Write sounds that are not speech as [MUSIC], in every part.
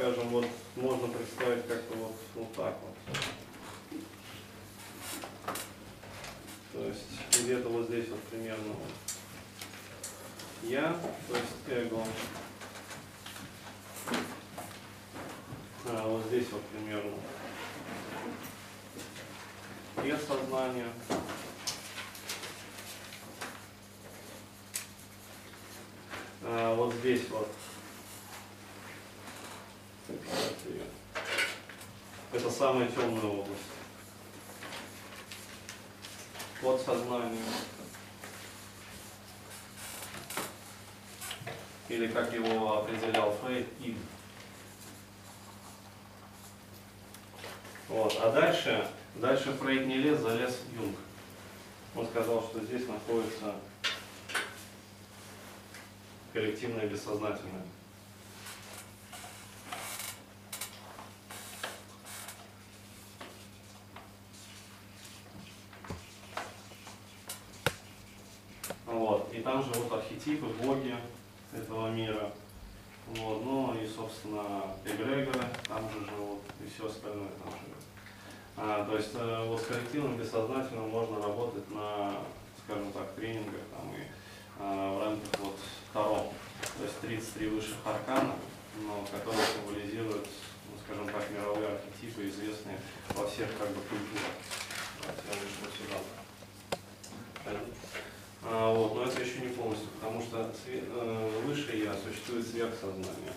скажем, вот можно представить как-то вот, вот так вот. То есть где-то вот здесь вот примерно вот я, то есть эго. А, вот здесь вот примерно предсознание. А, вот здесь вот это самая темная область. Вот сознание. Или как его определял Фрейд, ид. Вот. А дальше, дальше Фрейд не лез, залез Юнг. Он сказал, что здесь находится коллективное бессознательное. Вот. И там живут архетипы, боги этого мира. Вот. Ну и, собственно, эгрегоры там же живут, и все остальное там живет. А, то есть э, вот с бессознательным можно работать на, скажем так, тренингах там, и а, в рамках вот Таро. То есть 33 высших аркана, но, которые символизируют, ну, скажем так, мировые архетипы, известные во всех как бы культурах. А, вот, но это еще не полностью, потому что све- э, высшее я существует сверхсознание.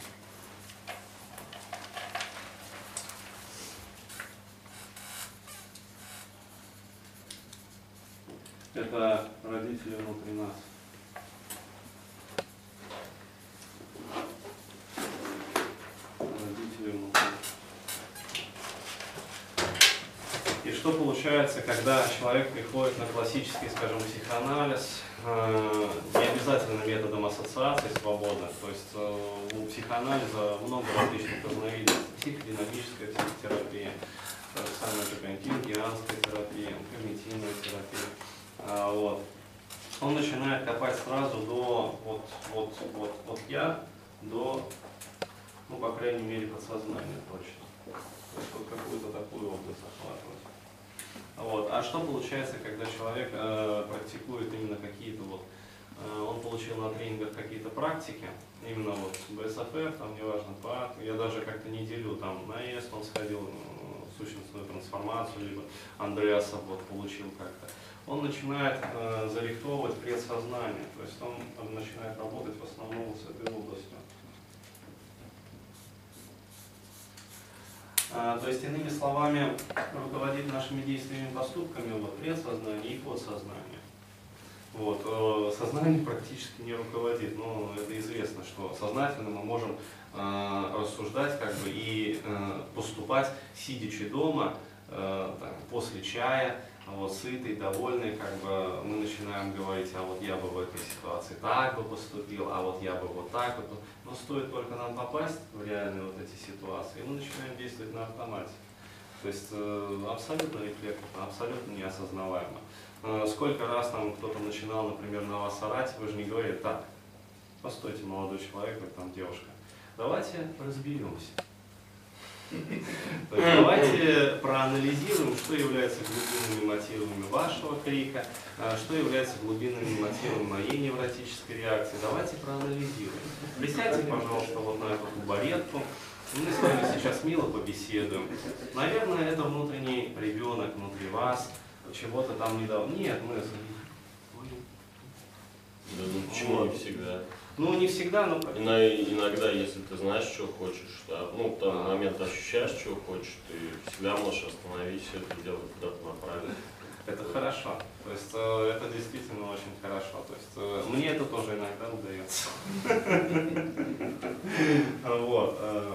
Это родители внутри нас. Родители внутри. И что получается, когда человек приходит на классический, скажем, психоанализ, э, не обязательно методом ассоциации свободных, то есть э, у психоанализа много различных разновидностей, психодинамическая психотерапия, же самая такая кингианская терапия, когнитивная терапия. А, Вот. Он начинает копать сразу до вот, вот, вот, вот я, до, ну, по крайней мере, подсознания точно. То есть вот какую-то такую область охватывать. Вот. А что получается, когда человек э, практикует именно какие-то вот, э, он получил на тренингах какие-то практики, именно вот БСФР, там неважно, ПАТ, я даже как-то не делю, там на ЕС он сходил, э, сущностную трансформацию, либо Андреаса вот получил как-то. Он начинает э, зарихтовывать предсознание, то есть он, он начинает работать в основном вот с этой областью. А, То есть, иными словами, руководить нашими действиями и поступками вот, предсознание и подсознание. Вот. э, Сознание [LAUGHS] практически не руководит, но это известно, что сознательно мы можем э, рассуждать как бы, и э, поступать, сидячи дома, э, там, после чая, вот, сытый, довольный, как бы мы начинаем говорить, а вот я бы в этой ситуации так бы поступил, а вот я бы вот так вот. Но стоит только нам попасть в реальные вот эти ситуации, и мы начинаем действовать на автомате. То есть э, абсолютно рефлекторно, абсолютно неосознаваемо. Э, сколько раз там кто-то начинал, например, на вас орать, вы же не говорите, так, постойте, молодой человек, или там девушка, давайте разберемся. [LAUGHS] Давайте проанализируем, что является глубинными мотивами вашего крика, а что является глубинными мотивами моей невротической реакции. Давайте проанализируем. Присядьте, пожалуйста, вот на эту табуретку. Мы с вами сейчас мило побеседуем. Наверное, это внутренний ребенок внутри вас, чего-то там не дал. Нет, мы... Да ну почему всегда? Ну, не всегда, но... Ина- Иногда, если ты знаешь, что хочешь, да, ну, в тот момент ощущаешь, что хочешь, ты всегда можешь остановить все это дело куда-то направить. Это хорошо. То есть э, это действительно очень хорошо. То есть э, мне это тоже иногда удается. [LAUGHS] Вот. э,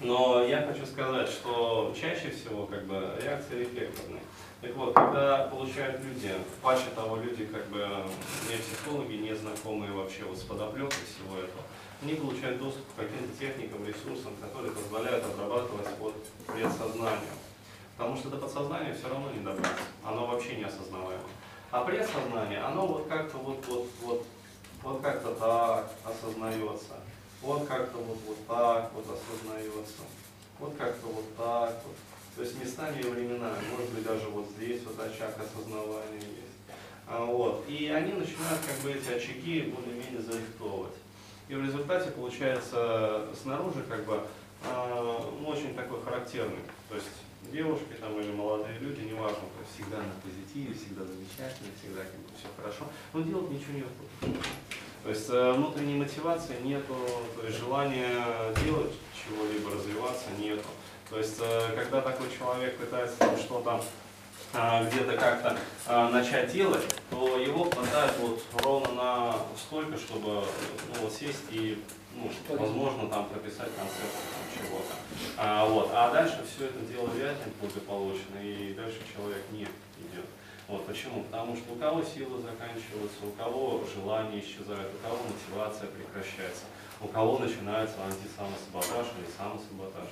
Но я хочу сказать, что чаще всего как бы реакции рефлекторные. Так вот, когда получают люди, паче того люди, как бы не психологи, не знакомые вообще вот с подоплекой всего этого, они получают доступ к каким-то техникам, ресурсам, которые позволяют обрабатывать вот предсознание. Потому что до подсознания все равно не добраться. Оно вообще не осознаваемо. А предсознание, оно вот как-то вот, вот, вот, вот как-то так осознается. вот как-то вот, вот так вот осознается, вот как-то вот так вот. То есть местами и временами, может быть даже вот здесь вот очаг осознавания есть. А, вот. И они начинают как бы эти очаги более-менее зарихтовывать. И в результате получается снаружи как бы э, очень такой характерный. То есть девушки там или молодые люди, неважно, то всегда на позитиве, всегда замечательно, всегда как бы все хорошо, но делать ничего не выходит. То есть э, внутренней мотивации нету, то есть желания делать чего-либо, развиваться нету. То есть э, когда такой человек пытается что-то а, где-то как-то а, начать делать, то его хватает вот ровно на столько, чтобы ну, вот сесть и, ну, возможно, там прописать концепт чего-то. А, вот. а дальше все это дело вянет благополучно, и дальше человек не идет. Вот почему? Потому что у кого силы заканчиваются, у кого желание исчезает, у кого мотивация прекращается, у кого начинается антисамосаботаж или самосаботаж.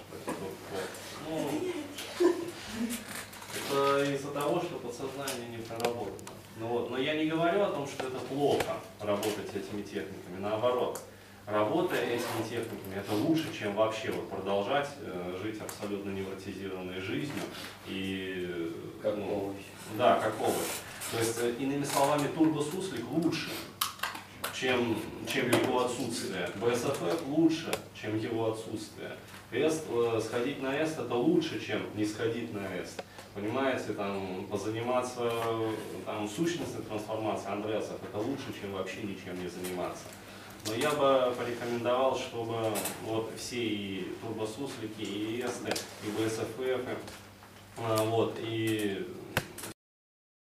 Ну, это из-за того, что подсознание не проработано. Ну, вот. Но я не говорю о том, что это плохо работать этими техниками, наоборот. Работая этими техниками, это лучше, чем вообще вот продолжать э, жить абсолютно невротизированной жизнью. И, как ну, овощ. Да, как овощ. То есть, э, иными словами, турбосуслик лучше, чем, чем его отсутствие. БСФФ лучше, чем его отсутствие. Эст, э, сходить на эст это лучше, чем не сходить на эст понимаете, там, позаниматься там, сущностной трансформацией Андреасов, это лучше, чем вообще ничем не заниматься. Но я бы порекомендовал, чтобы вот все и турбосуслики, и ЭСТы, и БСФФ, а, вот, и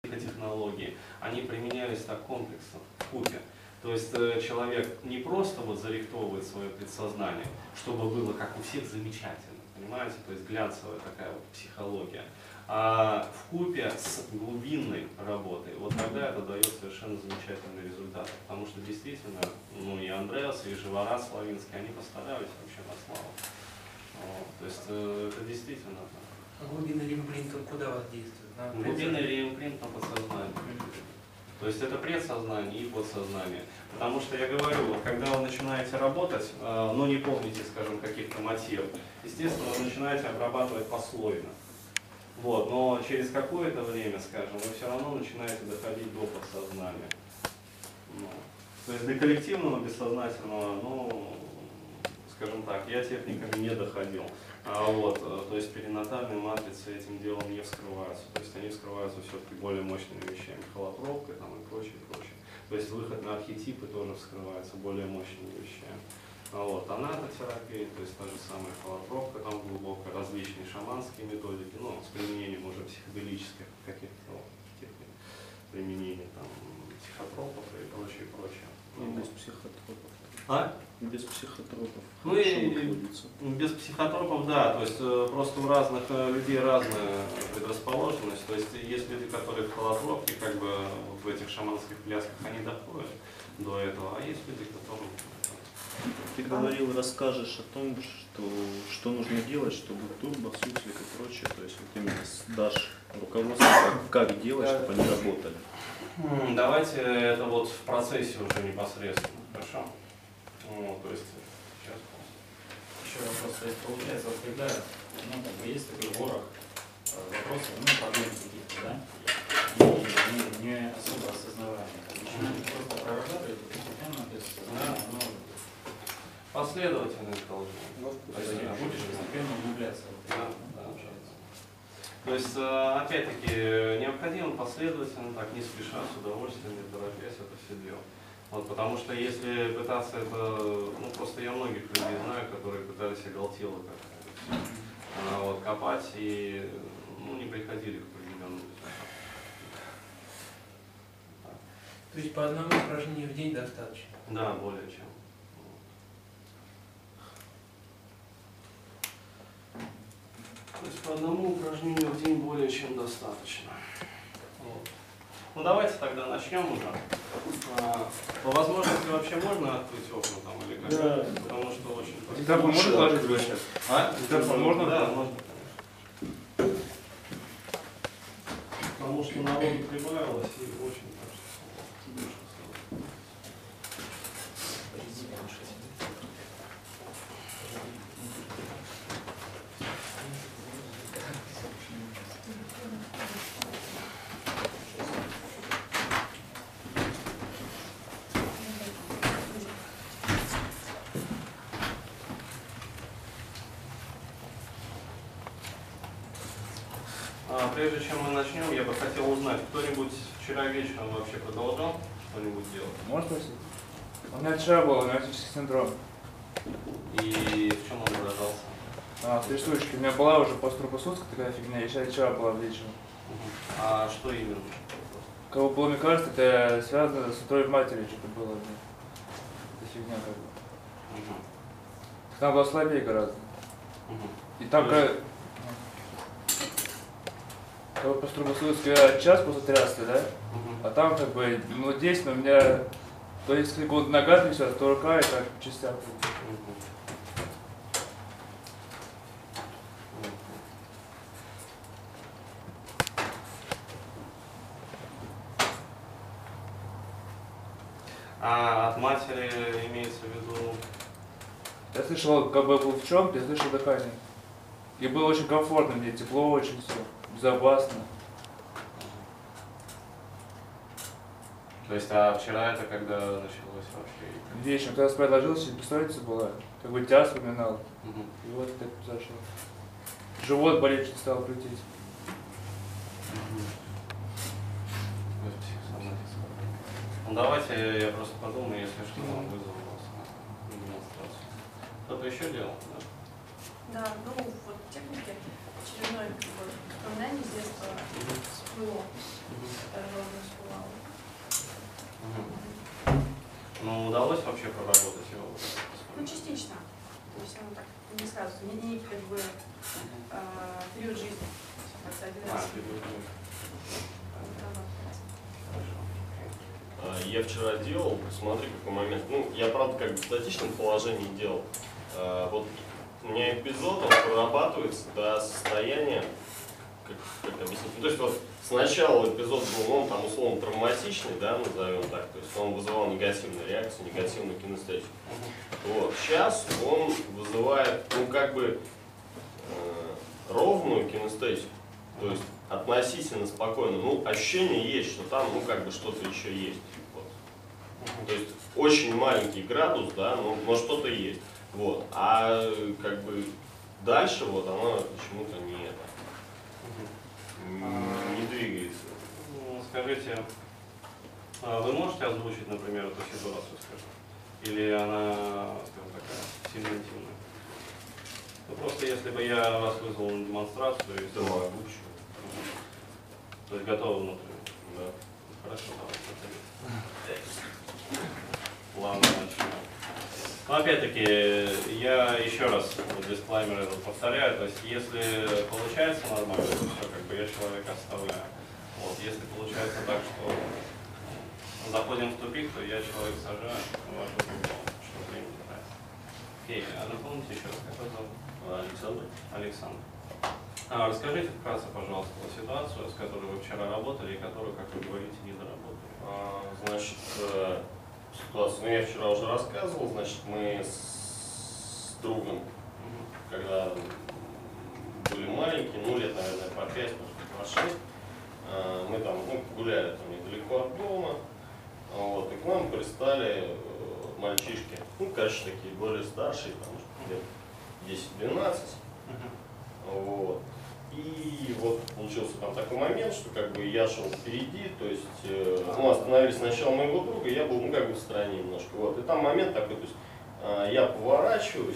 технологии, они применялись так комплексно, в купе. То есть э, человек не просто вот зарихтовывает свое предсознание, чтобы было как у всех замечательно, понимаете, то есть глянцевая такая вот психология, а в купе с глубинной работой, вот тогда это дает совершенно замечательный результат. Потому что действительно, ну и Андреас, и Живорат Славинский, они постарались вообще на славу. Вот. То есть э, это действительно так. А глубинный реимпринт куда воздействует? Глубинный реимпринт на подсознание. То есть это предсознание и подсознание. Потому что я говорю, вот когда вы начинаете работать, э, но не помните, скажем, каких-то мотивов, естественно, вы начинаете обрабатывать послойно. Вот, но через какое-то время, скажем, вы все равно начинаете доходить до подсознания. Ну, то есть до коллективного бессознательного, ну, скажем так, я техниками не доходил. А вот, э, то есть перинатальные матрицы этим делом не вскрываются. То есть они вскрываются все-таки более мощными вещами, холотропкой там, и прочее, прочее. То есть выход на архетипы тоже вскрывается более мощными вещами. А вот, анатотерапия, то есть та же самая холотропка, там глубокая, различные шаманские методики, ну, с применением уже психоделических каких-то вот, техник, применение там психотропов и прочее, прочее. Ну, Ну, без психотропов. а? Без психотропов. Ну Хорошо и- выходится. Без психотропов, да, то есть э, просто у разных э, людей разная предрасположенность. То есть есть люди, которые в холотропке, как бы вот в этих шаманских плясках, они доходят до этого, а есть люди, которые Ты говорил, расскажешь о том, что, что нужно делать, чтобы турбо, суслик и прочее, то есть вот именно дашь руководство, как, как делать, чтобы они работали. Давайте это вот в процессе уже непосредственно, хорошо? Вот, то есть сейчас. Еще вопрос, то есть получается, вот когда, ну, как бы есть такой ворох э, вопросов, ну, проблем каких-то, да, и они не особо осознаваемые. Начинаем просто прорабатывать постепенно, то есть сознание, оно, Последовательность должна. то есть Да. будешь постепенно углубляться. Да, ну, да. получается. То есть, э, опять-таки, необходимо последовательно, так, не спеша, с удовольствием, не торопясь это все делать. Вот, потому что если пытаться это, ну просто я многих людей знаю, которые пытались оголтело всё, а, вот, копать и ну, не приходили к определенному результату. То есть по одному упражнению в день достаточно. Да, более чем. То есть по одному упражнению в день более чем достаточно. Ну давайте тогда начнем уже. А, по возможности вообще можно открыть окна там или как? Да. Потому что очень... Диктофон можно положить его сейчас? А? Диктофон можно? Да, можно. конечно. Потому что народу прибавилось и очень кажется. прежде чем мы начнем, я бы хотел узнать, кто-нибудь вечером вообще продолжал что-нибудь делать? Можешь спросить? У меня вчера был аналитический синдром. И в чем он выражался? А, три штучки. У меня была уже посттропосудская такая фигня, и сейчас вчера была. Мгм. А что именно? Кого было, мне кажется, это связано с утроем матери, что-то было. блин. Это фигня как бы. Мгм. Там было слабее гораздо. Мгм. И там То как... Кого посттропосудская час после тряски, да? Мгм. А там как бы, ну, здесь у меня то есть как вот нога трясет, то рука частях. Мгм. Мгм. А от матери имеется в виду... Я слышал, как бы был в чем, я слышал дыхание. И было очень комфортно мне, тепло очень все, безопасно. То есть, а вчера это когда началось вообще? Вечером, когда спать ложился, бессонница была, как бы тебя вспоминал. Мгм. И вот так произошло. Живот болеть что стал крутить. Сомнательство. Ну давайте я просто подумаю, если что, вызову вас на демонстрацию. Кто-то еще делал? Да? Да, ну вот техники очередное вспоминание с детства всплыло, дорожное всплывало. Ну, удалось вообще проработать его? Ну, частично. То есть оно так не сразу, не, не как бы э, период жизни. А, говоришь. прорабатывается. Хорошо. А, Я вчера делал, смотри, какой момент. Ну, я, правда, как бы в статичном положении делал. А, Вот у меня эпизод, он прорабатывается до состояния, как, как объяснить, то есть вот сначала эпизод был, ну, там условно травматичный, да, назовем так, то есть он вызывал негативную реакцию, негативную кинестетику. Вот. Сейчас он вызывает, ну, как бы, э, ровную кинестетику, то есть относительно спокойно. Ну, ощущение есть, что там, ну, как бы что-то еще есть. Вот. То есть очень маленький градус, да, но, но что-то есть. Вот. А э, как бы дальше вот оно почему-то не это, не двигается. Ну, скажите, а вы можете озвучить, например, эту ситуацию, скажем? Или она, скажем, такая сильно интимная? Ну, просто если бы я вас вызвал на демонстрацию и Да, сделал могучее. То есть готовы внутри? Да. Хорошо, давайте. Ладно, начнем. Ну, опять-таки, я еще раз вот дисклаймер этот повторяю, то есть если получается нормально, то все, как бы я человека оставляю. Вот, если получается так, что заходим в тупик, то я человек сажаю, важно, что времени тратить. Окей, а напомните еще раз, как вас зовут? Александр? Александр. А, расскажите вкратце, пожалуйста, ситуацию, с которой вы вчера работали и которую, как вы говорите, не доработали. А, Значит, ситуация, ну я вчера уже рассказывал, значит, мы с другом, когда были маленькие, ну лет, наверное, по 5, может по 6, э, мы там ну, гуляли там недалеко от дома, а вот, и к нам пристали э, мальчишки, ну, конечно, такие более старшие, там, может, лет 10-12, вот. И вот получился там такой момент, что как бы я шел впереди, то есть э, ну, остановились сначала моего друга, я был ну как бы в стороне немножко. Вот. И там момент такой, то есть э, я поворачиваюсь,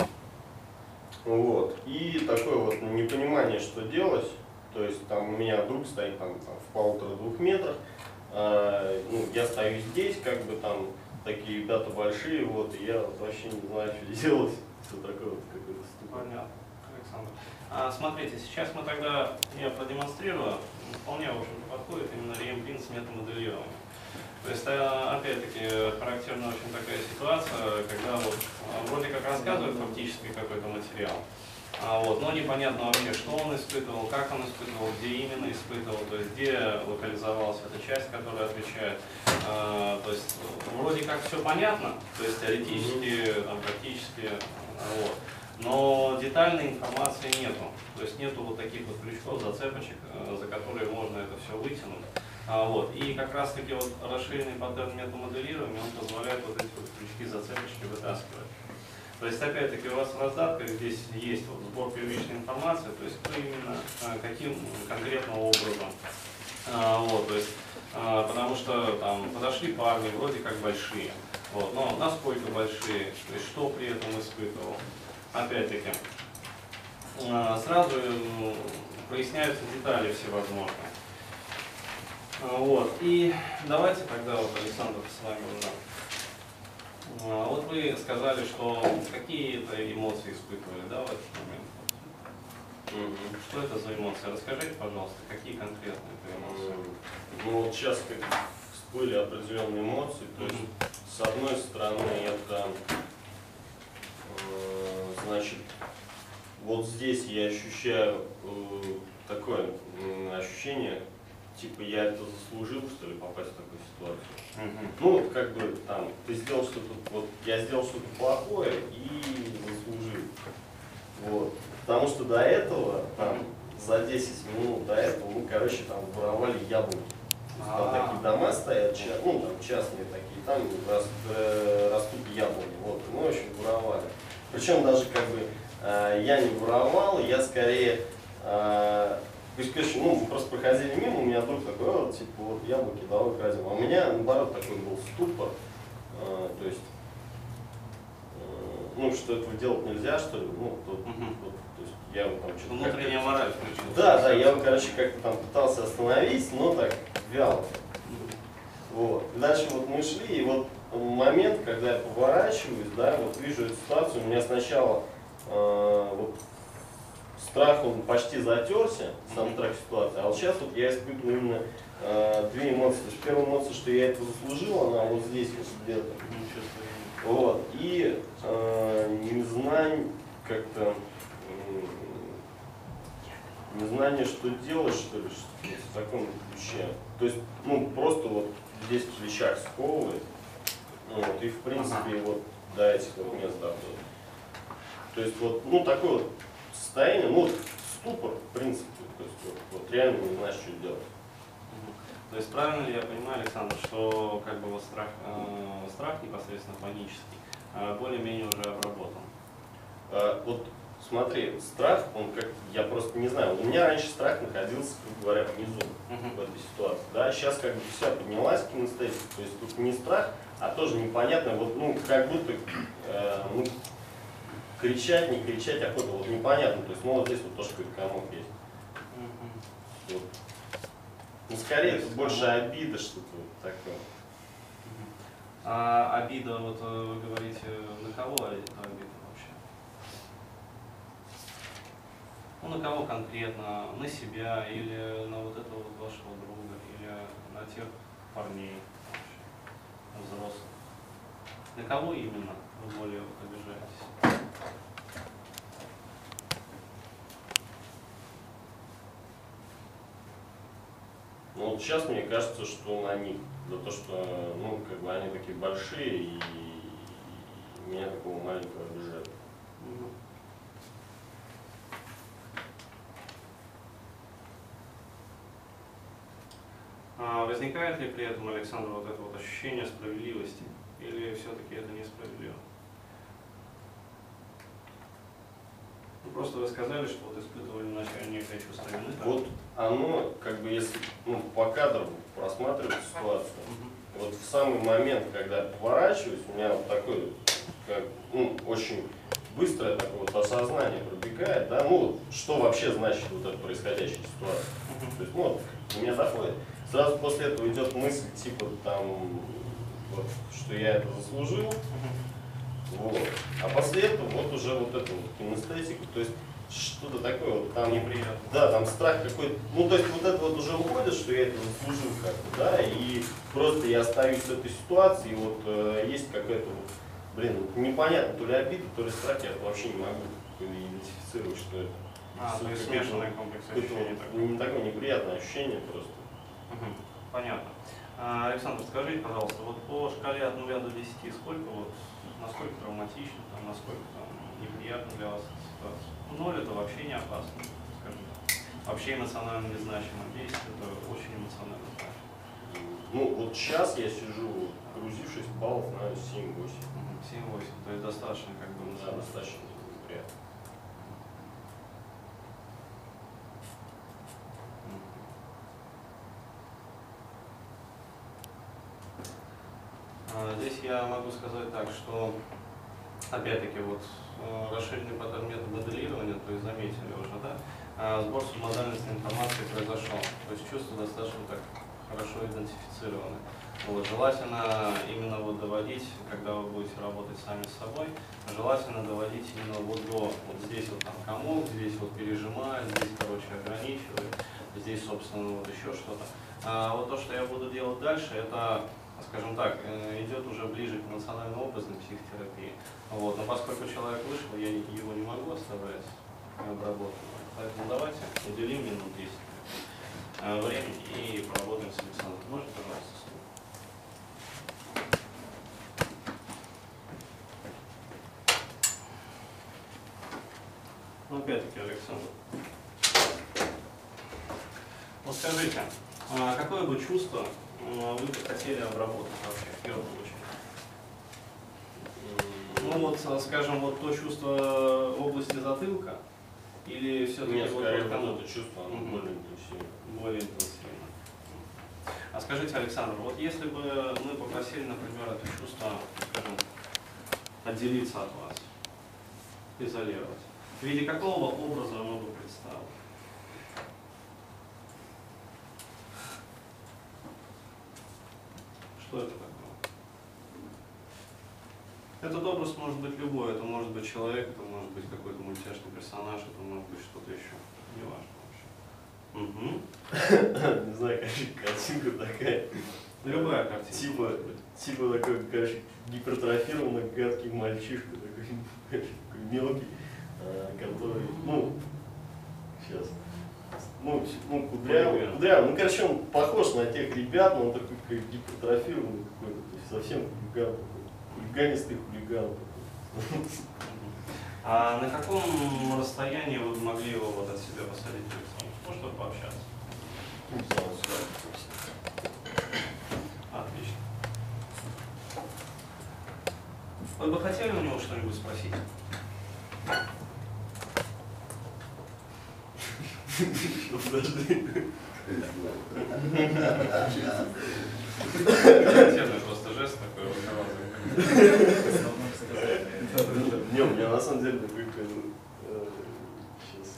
вот, и такое вот непонимание, что делать. То есть там у меня друг стоит там, там в полутора-двух метрах, э, ну, я стою здесь, как бы там такие ребята большие, вот, и я вообще не знаю, [LAUGHS] что делать. Все такое вот какое-то. Понятно, Александр. А, смотрите, сейчас мы тогда, я продемонстрирую, вполне, в общем-то, подходит именно реемплин с метамоделированием. То есть, а, опять-таки, характерна очень такая ситуация, когда вот а, вроде как рассказывает фактически какой-то материал, а, вот, но непонятно вообще, что он испытывал, как он испытывал, где именно испытывал, то есть где локализовалась эта часть, которая отвечает. То есть вроде как все понятно, то есть теоретически, там, практически, вот. Но детальной информации нету. То есть нету вот таких вот крючков, зацепочек, э, за которые можно это все вытянуть. А, вот. И как раз таки вот расширенный паттерн метамоделирования, он позволяет вот эти вот крючки, зацепочки вытаскивать. То есть, опять-таки, у вас в раздатках здесь есть вот сбор первичной информации, то есть, кто именно, а, каким конкретно образом. А, вот, то есть, а, потому что там подошли парни, вроде как большие, вот, но насколько большие, то есть, что при этом испытывал. Опять-таки, а, сразу м, проясняются детали всевозможные. А, Вот. И давайте тогда вот, Александр, с вами уже. А, Вот вы сказали, что какие-то эмоции испытывали, да, в этот момент? Что это за эмоции? Расскажите, пожалуйста, какие конкретно это эмоции? Ну вот сейчас как всплыли определенные эмоции, то есть с одной стороны это э, значит вот здесь я ощущаю э, такое м, ощущение, типа я это заслужил, что ли, попасть в такую ситуацию. Ну, как бы там, ты сделал что-то, вот я сделал что-то плохое и заслужил. Вот. Потому что до этого, там, за 10 минут до этого, мы, короче, там воровали яблоки. Там А. такие дома стоят, ну, там частные такие, там э, растут яблони. Вот, мы очень воровали. Причем даже как бы э, я не воровал, я скорее э, конечно, ну, мы просто проходили мимо, у меня друг такой, «О, типа, вот яблоки давай крадем. А у меня, наоборот, такой был ступор, э, то есть, э, ну, что этого делать нельзя, что ли, ну, тут, вот, то есть, я вот там что-то... Внутренняя мораль включилась. Да, да, я, короче, как-то там пытался остановить, но так, вяло. Вот. Дальше вот мы шли, и вот момент, когда я поворачиваюсь, да, вот вижу эту ситуацию, у меня сначала э, вот страх, он почти затерся, сам страх ситуации, а вот сейчас вот я испытываю именно э, две эмоции. Первая эмоция, что я это заслужил, она вот здесь вот где-то. Вот. И э, незнание как-то м, незнание, что делать, что ли, что в таком ключе. То есть, ну, просто вот здесь в плечах сковывает. Ну, вот, и в принципе вот до этих вот мест доходит. То есть вот, ну, такое вот состояние, ну, вот ступор, в принципе, то есть вот, вот реально не знаешь, что делать. То есть правильно ли я понимаю, Александр, что как бы вот страх, э, страх непосредственно панический э, более-менее уже обработан? А, вот смотри, страх, он как, я просто не знаю, у меня раньше страх находился, грубо говоря, внизу в этой ситуации. Да, сейчас как бы вся поднялась кинестетика, то есть тут не страх, а тоже непонятно, вот, ну, как будто, э, ну, кричать, не кричать, охота, вот непонятно, то есть, ну, вот здесь вот тоже какой-то комок есть. Вот. Ну, скорее, это больше обида, что-то вот такое. А обида, вот э, вы говорите, на кого обида вообще? Ну, на кого конкретно? На себя или на вот этого вот вашего друга, или на тех парней взрослых? На кого именно вы более вот обижаетесь? Ну, вот сейчас мне кажется, что на них, за то, что, ну, как бы они такие большие, и меня такого маленького обижают. А возникает ли при этом, Александр, вот это вот ощущение справедливости? Или все-таки это несправедливо? Ну, просто вы сказали, что вот испытывали вначале некое чувство вины. Вот оно, как бы, если ну, по кадрам просматривать ситуацию, Мгм. вот в самый момент, когда поворачиваюсь, у меня вот такой, как, ну, очень быстрое такое вот осознание пробегает, да, ну, что вообще значит вот эта происходящая ситуация. То есть, ну, до меня доходит. Сразу после этого идет мысль, типа, там, вот, что я это заслужил, вот. А после этого вот уже вот это вот кинестетика, то есть что-то такое вот там Неприятно. Да, там страх какой-то, ну то есть вот это вот уже уходит, что я это заслужил как-то, да, и просто я остаюсь в этой ситуации, и вот э, есть какая-то вот, блин, непонятно, то ли обида, то ли страх, я вообще не могу идентифицировать, что это. А, то есть смешанный комплекс ощущений такой. не такое неприятное ощущение просто. Понятно. А, Александр, скажите, пожалуйста, вот по шкале от 0 до 10, сколько вот, насколько травматично, там, насколько там, неприятно для вас эта ситуация? Ну, 0 это вообще не опасно, скажем так. Вообще эмоционально незначимо. 10 это очень эмоционально значимо. Ну вот сейчас я сижу, грузившись баллов на 7-8. Мгм. 7-8, то есть достаточно как бы Да, достаточно приятно. А, Здесь я могу сказать так, что опять-таки вот э, расширенный паттерн метод моделирования, то есть заметили уже, да, а, сбор субмодальностной информации произошел. То есть чувства достаточно так хорошо идентифицированы. Вот, желательно именно вот доводить, когда вы будете работать сами с собой, желательно доводить именно вот до, вот здесь вот там комок, здесь вот пережимает, здесь, короче, ограничивает, здесь, собственно, вот еще что-то. А вот то, что я буду делать дальше, это, скажем так, э, идет уже ближе к эмоционально-образной психотерапии. Вот, но поскольку человек вышел, я его не могу оставлять необработанным. Поэтому давайте уделим минут 10 э, времени и поработаем с Александром. Можно, пожалуйста, опять-таки, Александр. Вот скажите, а какое бы чувство а, вы бы хотели обработать вообще в первую очередь? Ну вот, а, скажем, вот то чувство области затылка или все-таки Нет, вот скорее вот это чувство, оно Мгм. более интенсивно. более интенсивно? А скажите, Александр, вот если бы мы попросили, например, это чувство, скажем, отделиться от вас, изолировать, в виде какого образа оно бы представило? Что это такое? Этот образ может быть любой, это может быть человек, это может быть какой-то мультяшный персонаж, это может быть что-то еще. Неважно вообще. Угу. [COUGHS] Не знаю, картинка такая. Любая картина. Типа, типа такой, короче, гипертрофированный гадкий мальчишка, такой, [LAUGHS] мелкий, который, ну, сейчас, ну, ну, кудрявый, кудрявый, ну, короче, он похож на тех ребят, но он такой как гипертрофированный какой-то, то есть совсем хулиган хулиганистый хулиган такой. А на каком расстоянии вы могли его вот от себя посадить лицо? Ну, чтобы пообщаться. Сюда. Отлично. Вы бы хотели у него что-нибудь спросить? Характерный просто жест такой вот. Не, у меня на самом деле такой, э, сейчас.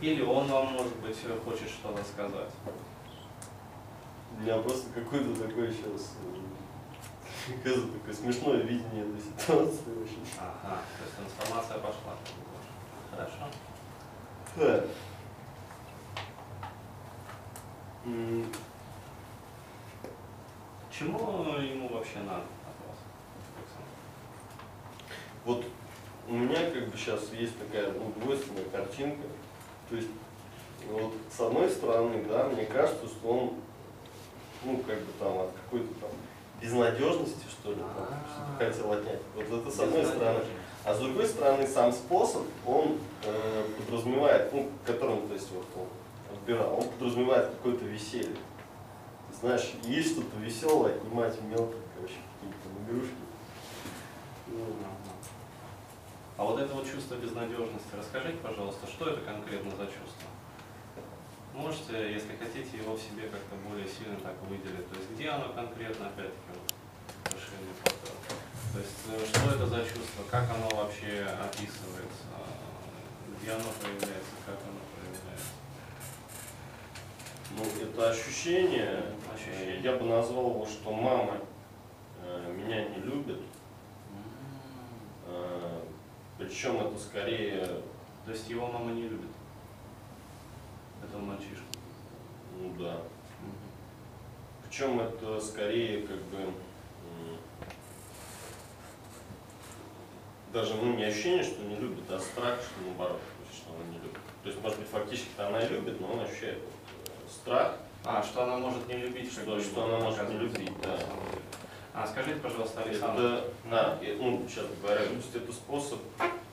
Или он вам, может быть, хочет что-то сказать. У меня просто какое-то такое сейчас оказывается, такое смешное видение этой ситуации очень. Ага, то есть информация пошла. Хорошо. Да. М, Чему ему вообще надо от вас? Александр? Вот у меня как бы сейчас есть такая ну, двойственная картинка. То есть, вот с одной стороны, да, мне кажется, что он, ну, как бы там от какой-то там безнадежности, что ли, там, хотел отнять. Вот это с одной стороны. А с другой стороны, сам способ, он э, подразумевает, ну, которым, то есть, вот он отбирал, он подразумевает какое-то веселье. Ты знаешь, есть что-то веселое, отнимать мелко, короче, какие-то игрушки. Ну, А вот это вот чувство безнадежности, расскажите, пожалуйста, что это конкретно за чувство? Можете, если хотите, его в себе как-то более сильно так выделить. То есть где оно конкретно, опять-таки, вот, фактора. То есть э, что это за чувство, как оно вообще описывается, где оно проявляется, как оно проявляется. Ну, это ощущение, Ощущение. я бы назвал его, что мама э, меня не любит. Э, причем это скорее, То есть его мама не любит. Этого мальчишку. ну да. Причем это скорее как бы м, даже ну, не ощущение, что не любит, а страх, что наоборот, что она не любит. То есть, может быть, фактически она и любит, но он ощущает вот, э, страх. А, что она может не любить, Что- что она может не любить, да. А, скажите, пожалуйста, Александр. Это, да, ну, сейчас говоря, то есть это способ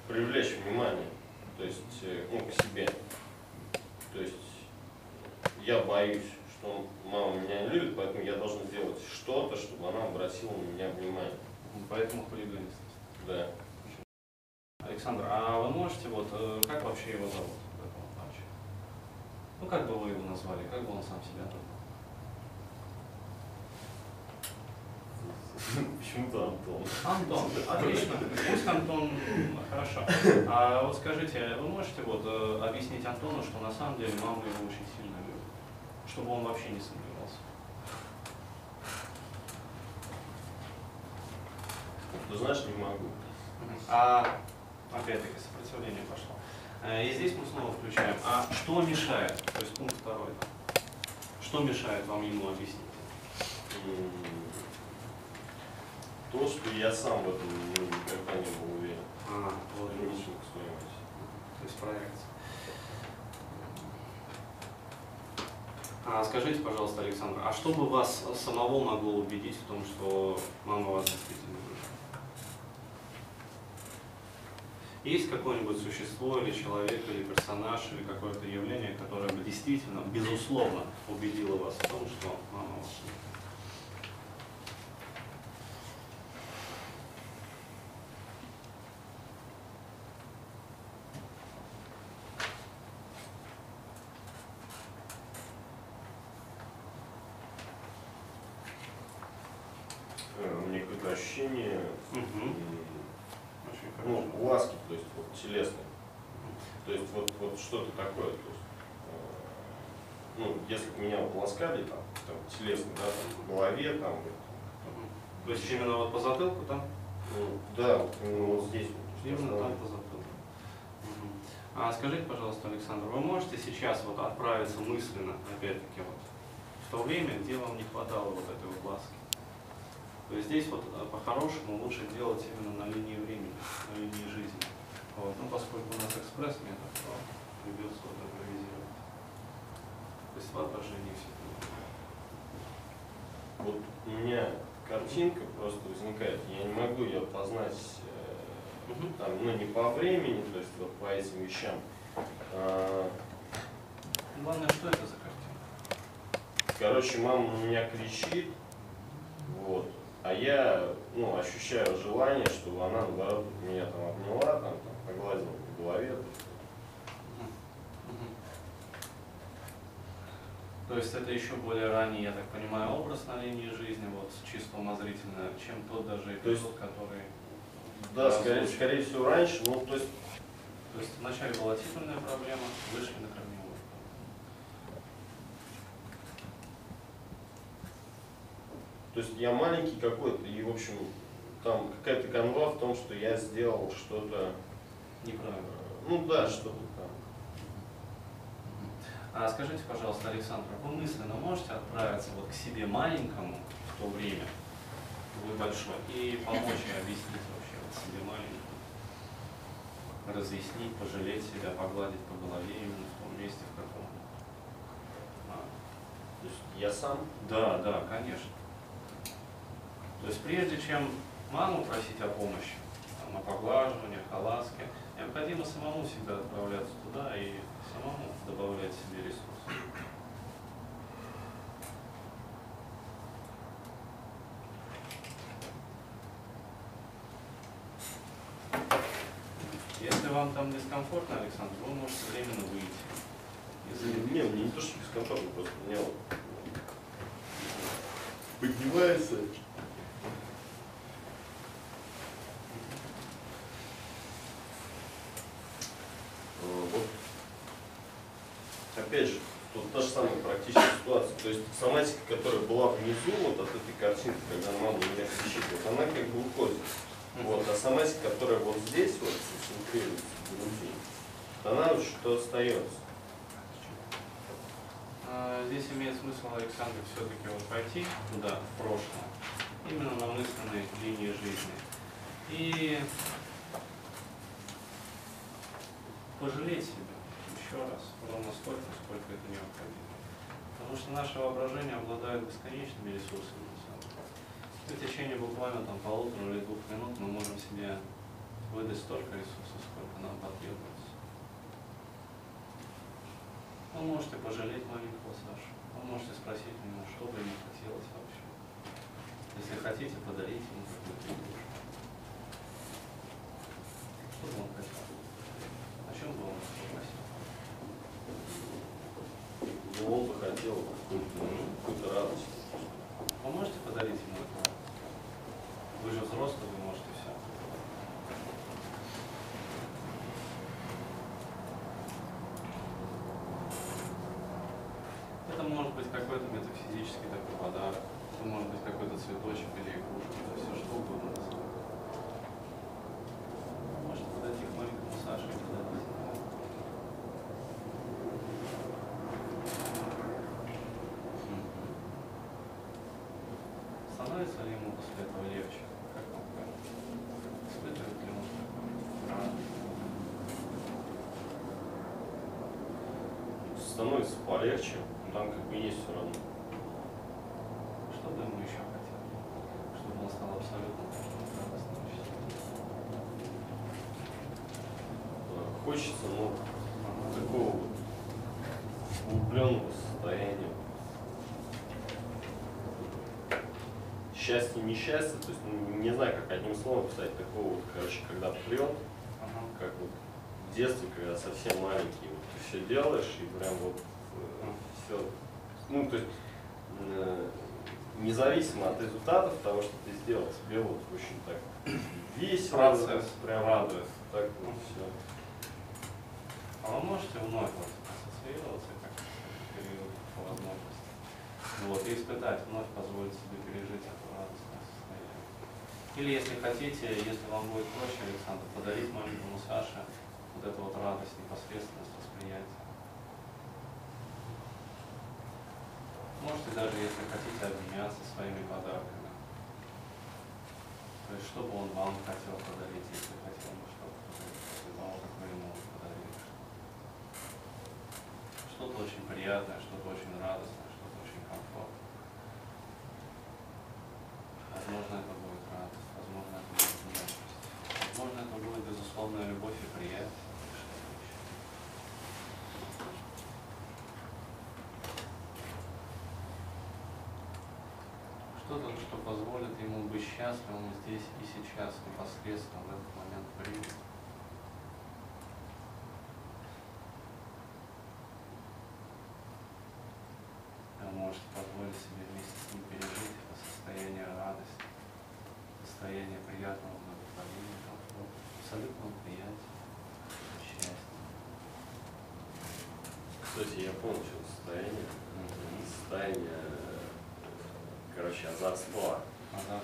привлечь внимание, то есть, э, ну, к себе. То есть я боюсь, что мама меня не любит, поэтому я должен сделать что-то, чтобы она обратила на меня внимание. Поэтому хулиганство. Да. Александр, а вы можете, вот, э, как вообще его зовут в этом матче? Ну, как бы вы его назвали, как бы он сам себя назвал? [LAUGHS] Почему-то Антон. Антон, отлично. Пусть Антон, хорошо. А вот скажите, вы можете вот э, объяснить Антону, что на самом деле мама его очень сильно любит, чтобы он вообще не сомневался? Ты знаешь, не могу. А опять-таки сопротивление пошло. Э, И здесь мы снова включаем. А что мешает? То есть пункт второй. Что мешает вам ему объяснить? То, что я сам в этом ну, никогда не был уверен. А, вот. То есть проекция. А скажите, пожалуйста, Александр, а что бы вас самого могло убедить в том, что мама вас действительно любит? Есть какое-нибудь существо или человек, или персонаж, или какое-то явление, которое бы действительно, безусловно, убедило вас в том, что мама вас любит? Э, Мне какое-то ощущение Мгм. м, Очень хорошо. ну, ласки, то есть вот телесной. То есть вот, вот что-то такое. То есть, э, ну, если ласкали там, там телесно, да, там, по голове, там, вот. То есть именно вот по затылку, да? ну, да, вот, именно вот здесь вот. Именно там по затылку. А скажите, пожалуйста, Александр, вы можете сейчас вот отправиться мысленно, опять-таки, вот, в то время, где вам не хватало вот этой вот ласки? То есть здесь вот э, по-хорошему лучше делать именно на линии времени, на линии жизни. Вот. Ну, поскольку у нас экспресс-метод, то придется вот импровизировать. Воображение все Вот у меня картинка просто возникает, я не могу ее познать э, там, ну, не по времени, то есть вот по этим вещам. А, Главное, что это за картина? короче, мама на меня кричит, вот, а я ну, ощущаю желание, чтобы она, наоборот, меня там обняла, там, там, погладила по голове. То есть это еще более ранний, я так понимаю, образ на линии жизни, вот чисто умозрительно, чем тот даже То есть- эпизод, который... Да, скорее, скорее всего, раньше, ну, то есть, То есть вначале была титульная проблема, вышли на корневую. то есть я маленький какой-то, и, в общем, там какая-то канва в том, что я сделал что-то, Неправильно. э, ну да, что-то. А скажите, пожалуйста, Александр, вы мысленно можете отправиться вот к себе маленькому в то время, вы большой, и помочь и объяснить вообще вот себе маленькому, разъяснить, пожалеть себя, погладить по голове именно в том месте, в каком надо? То есть я сам Да, да, конечно. То есть прежде чем маму просить о помощи, там, о поглаживаниях, о ласке, необходимо самому всегда отправляться туда и самому добавлять себе ресурсы. Если вам там дискомфортно, Александр, вы можете временно выйти. этой Не, мне не то, что дискомфортно, просто меня вот поднимается. Э, Вот. Опять же, тут та же самая практическая ситуация. То есть соматика, которая была внизу, вот от этой картинки, когда мама меня кричит, вот она как бы уходит. Вот, а соматика, которая вот здесь вот центрируется в груди, она вот что остается. А, Здесь имеет смысл, Александр, все-таки вот пойти туда, в прошлое, именно на мысленной линии жизни. И пожалеть себя еще раз, ровно столько, сколько это необходимо. Потому что наше воображение обладает бесконечными ресурсами. В течение буквально там полутора или двух минут мы можем себе выдать столько ресурсов, сколько нам потребуется. Вы можете пожалеть маленького Сашу. Вы можете спросить него, что бы ему хотелось вообще. Если хотите, подарите ему какую-то игрушку. Что бы он хотел? О чем бы он вас попросил? Ну, какую-то ну, какую-то радость. Вы можете подарить ему это? Вы же взрослый, вы можете все. Это может быть какой-то метафизический такой подарок. Это может быть какой-то цветочек или игрушка. Это все что угодно. на самом деле. Можете подойти к маленькому Саше и подарить. Мгм. Становится ли ему после этого легче? Как вам кажется? Испытывает ли он такой радость? Становится полегче, но там как бы есть все равно. Что бы ему еще хотелось? Чтобы он стал абсолютно. Э, Хочется, ну, такого вот углубленного состояния. Счастье, несчастье, то есть ну, не знаю, как одним словом писать, такого вот, короче, когда прет, Ага. как вот в детстве, когда совсем маленький, вот ты все делаешь и прям вот все, ну то есть э, независимо от результатов того, что ты сделал, тебе вот очень так весело, Процесс прям радует. так вот все. А вы можете вновь вот ассоциироваться как период возможности? Вот, и испытать, вновь позволить себе пережить. Или если хотите, если вам будет проще, Александр, подарить маленькому Саше вот эту вот радость, непосредственность восприятия. Можете даже, если хотите, обменяться своими подарками. То есть, что бы он вам хотел подарить, если хотел бы что-то подарить, после того, как ему подарили что-то очень приятное, что-то очень радостное, что-то очень комфортное. Возможно, это будет радость, возможно, это будет нежность. Возможно, это будет безусловная любовь и приятие. что-то что позволит ему быть счастливым здесь и сейчас, непосредственно в этот момент времени. Вы можете позволить себе вместе с ним пережить это состояние радости, состояние приятного комфорта, абсолютного приятия, счастья. Кстати, я понял, что состояние. Состояние, э, короче, озорства. Ага.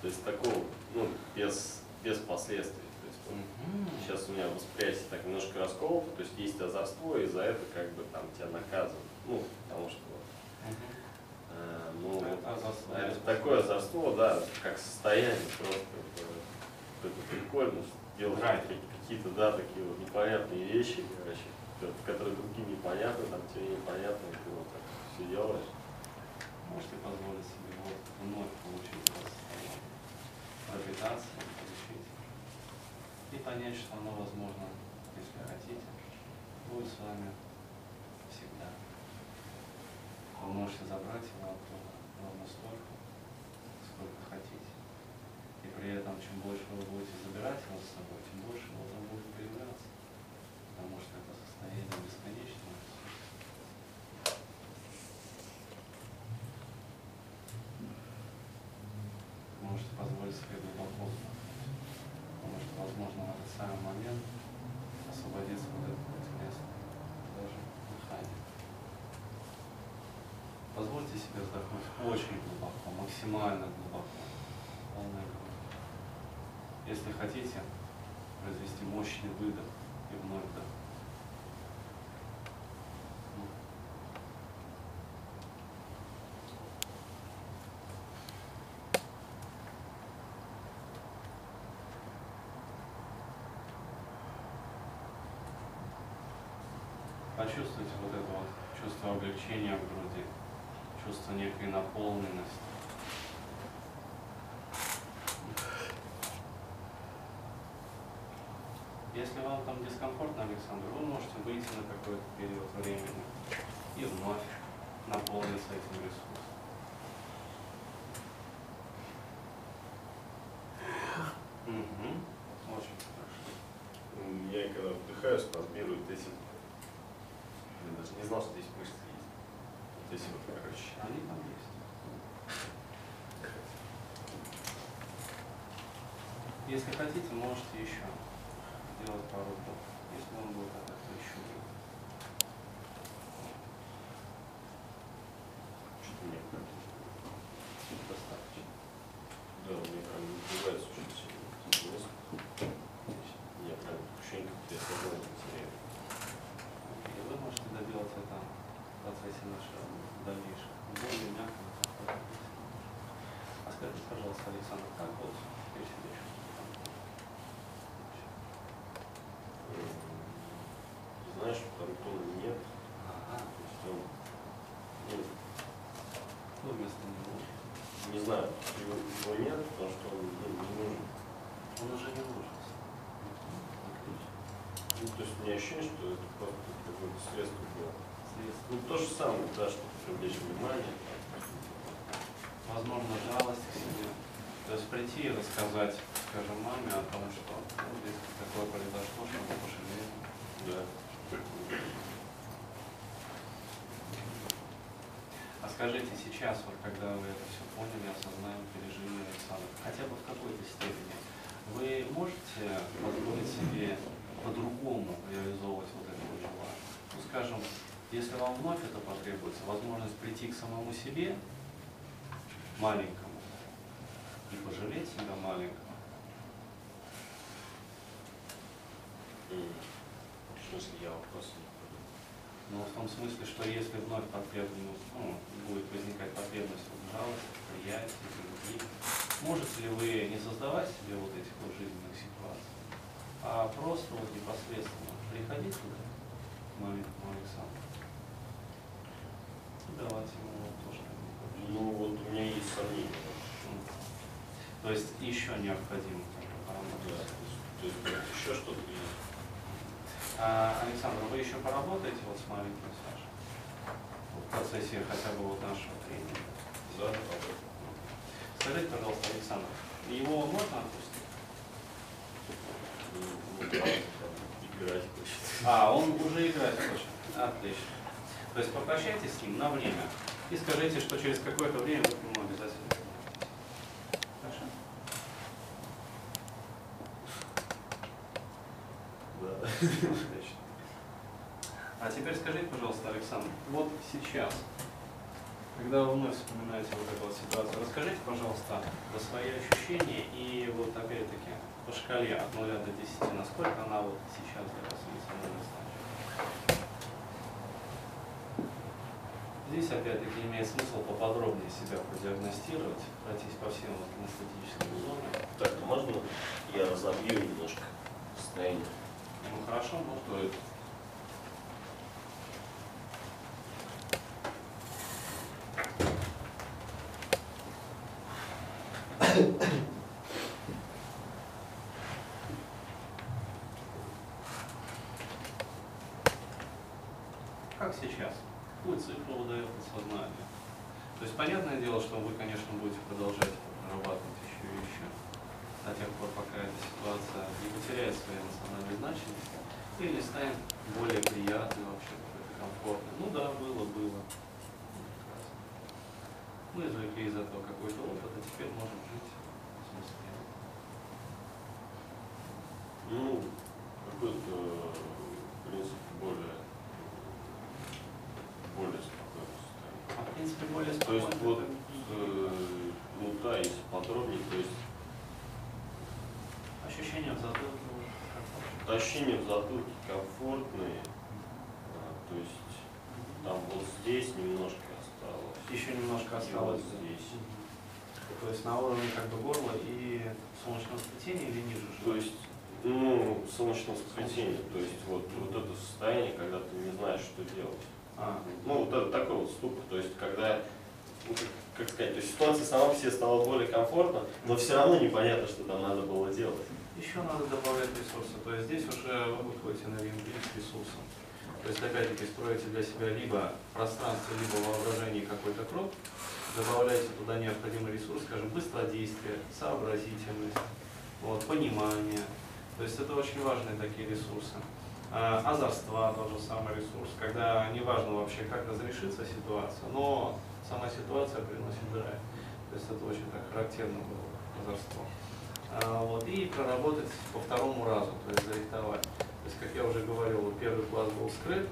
То есть такого, ну, без, без последствий. То есть вот Мгм. сейчас у меня восприятие так немножко расколото, то есть есть озорство, и за это как бы там тебя наказывают. Ну, потому что вот, э, ну, Это озорство. это такое озорство, да, как состояние просто это прикольно, что какие- какие-то, да, такие вот непонятные вещи, короче, ко- которые другим непонятны, там тебе непонятно, и ты вот так все делаешь. Можете позволить себе вот вновь получить это состояние, пропитаться, получить и понять, что оно возможно, если хотите, будет с вами всегда. Вы можете забрать его оттуда ровно столько, сколько хотите. При этом, чем больше вы будете забирать его с собой, тем больше там будет появляться. Потому что это состояние бесконечного. можете позволить себе глубоко. Потому что, возможно, в этот самый момент освободится вот это вот интересное даже дыхание. Позвольте себе вздохнуть очень глубоко, максимально глубоко, полной грудью. Если хотите, произвести мощный выдох и вновь вдох. Почувствуйте вот это вот чувство облегчения в груди, чувство некой наполненности. Если вам там дискомфортно, Александр, вы можете выйти на какой-то период времени и вновь наполниться этим ресурсом. Мгм. Очень хорошо. Я когда вдыхаю, спазмирует эти. Я даже не знал, что здесь мышцы есть. Вот эти вот, короче. Они там есть. Если хотите, можете еще сделать пару. Если он будет этого еще. Что-то прям, достаточно. да, мне прям называется очень сильно. Воздух. У меня прям ощущение, как я сознание теряю. И вы можете доделать это в процессе нашего дальнейшего. Более мягко. А скажите, пожалуйста, Александр, как вот теперь себя чувствуете? М, Знаешь, там тона нет. Ага. То есть он, ну, Ну, вместо него. не знаю, его, его нет, потому что он ну, не нужен. Он уже не нужен. Ну, то есть у меня ощущение, что это просто какое-то средство было. Средство. Ну, то же самое, да, чтобы привлечь внимание. возможно, жалость к себе. То есть прийти и рассказать, скажем, маме о том, что ну, здесь такое произошло, что мы пожалели. Да. А скажите, сейчас, вот когда вы это все поняли, осознали, пережили, Александр, хотя бы в какой-то степени, вы можете позволить себе по-другому реализовывать вот это вот желание? Ну, скажем, если вам вновь это потребуется, возможность прийти к самому себе, маленькому, и пожалеть себя маленького. В смысле, я вопрос не. Но в том смысле, что если вновь потребность, ну, будет возникать потребность в жалости, в любви, можете ли вы не создавать себе вот этих вот жизненных ситуаций, а просто вот непосредственно приходить туда, к маленькому Александру, и давать ему то, что. Ну, вот у меня есть сомнения. Ну, То есть еще необходимо Да. То есть, вот еще что-то есть. А, Александр, вы еще поработаете вот с маленьким Сашей? В процессе хотя бы вот нашего тренинга. Да, пожалуйста. Скажите, пожалуйста, Александр, его можно отпустить? Ну, ну, играть хочет. А, он уже играть хочет. Отлично. То есть попрощайтесь с ним на время и скажите, что через какое-то время вы к нему обязательно вернетесь. Хорошо? Да. А теперь скажите, пожалуйста, Александр, вот сейчас, когда вы вновь вспоминаете вот эту вот ситуацию, расскажите, пожалуйста, про свои ощущения и вот опять-таки по шкале от 0 до 10, насколько она вот сейчас для вас эмоционально. Здесь опять-таки имеет смысл поподробнее себя продиагностировать, пройтись по всем вот кинестетическим зонам. Так, можно я разобью немножко состояние? Ну хорошо, может. Как сейчас? Какую цифру выдает подсознание? То есть понятное дело, что вы, конечно, будете продолжать прорабатывать еще и еще до тех пор, пока эта ситуация не потеряет своей эмоциональной значимости или станет более приятной вообще, какой-то комфортной. Ну да, было, было. Мы извлекли из этого какой-то опыт, а теперь можем жить в смысле. Ну, какой-то, в принципе, более, более спокойный состояние. А в принципе более То есть вот, э, ну да, если подробнее, то есть Ощущения в ощущения в затылке комфортные, а, то есть там вот здесь немножко осталось. Еще немножко И осталось. вот здесь. То есть на уровне как бы горла и солнечного сплетения или ниже? То есть, ну, солнечного сплетения, то есть вот, вот это состояние, когда ты не знаешь, что делать. А, Ну, вот это такой вот ступор, то есть когда, ну, как, как сказать, то есть ситуация сама себе стала более комфортна, но все равно непонятно, что там надо было делать. Еще надо добавлять ресурсы. То есть здесь уже вы выходите на ринг с ресурсом. То есть опять-таки строите для себя либо пространство, либо воображение какой-то круг, добавляете туда необходимый ресурс, скажем, быстродействие, сообразительность, вот, понимание. То есть это очень важные такие ресурсы. А, Озорства тот же самый ресурс, когда неважно вообще, как разрешится ситуация, но сама ситуация приносит драйв. То есть это очень так характерно было озорство. А, Вот, и проработать по второму разу, то есть зарихтовать. То есть, как я уже говорил, первый пласт был скрыт,